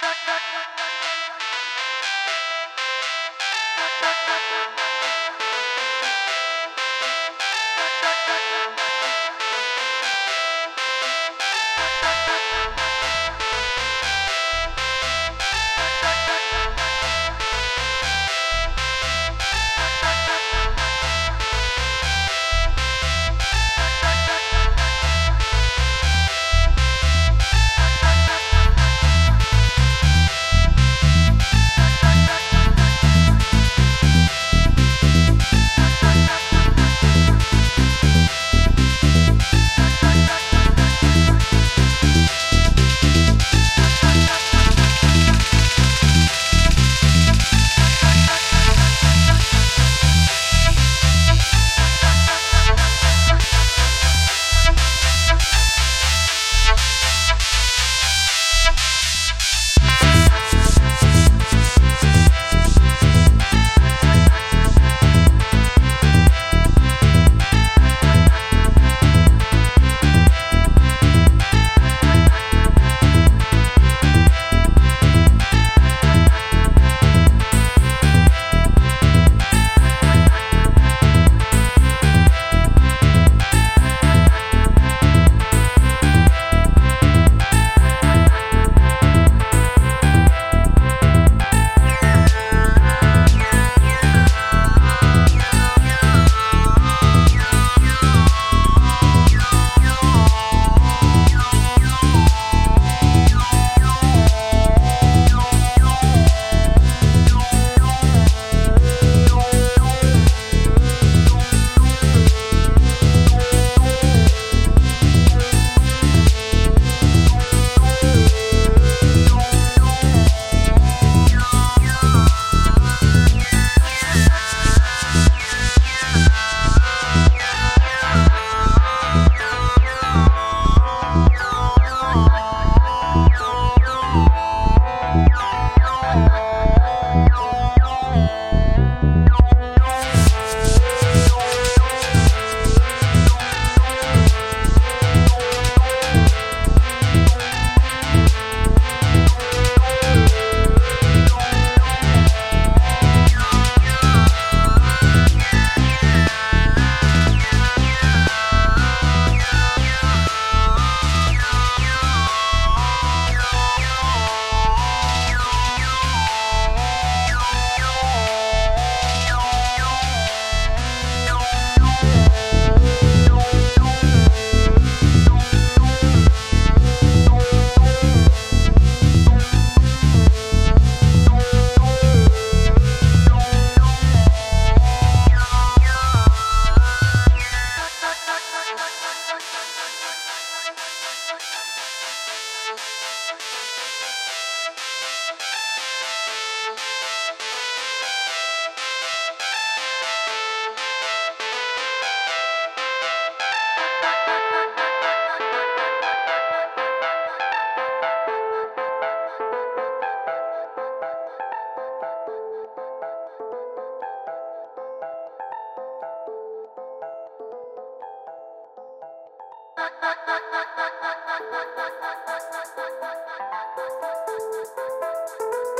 どこ? Thank you.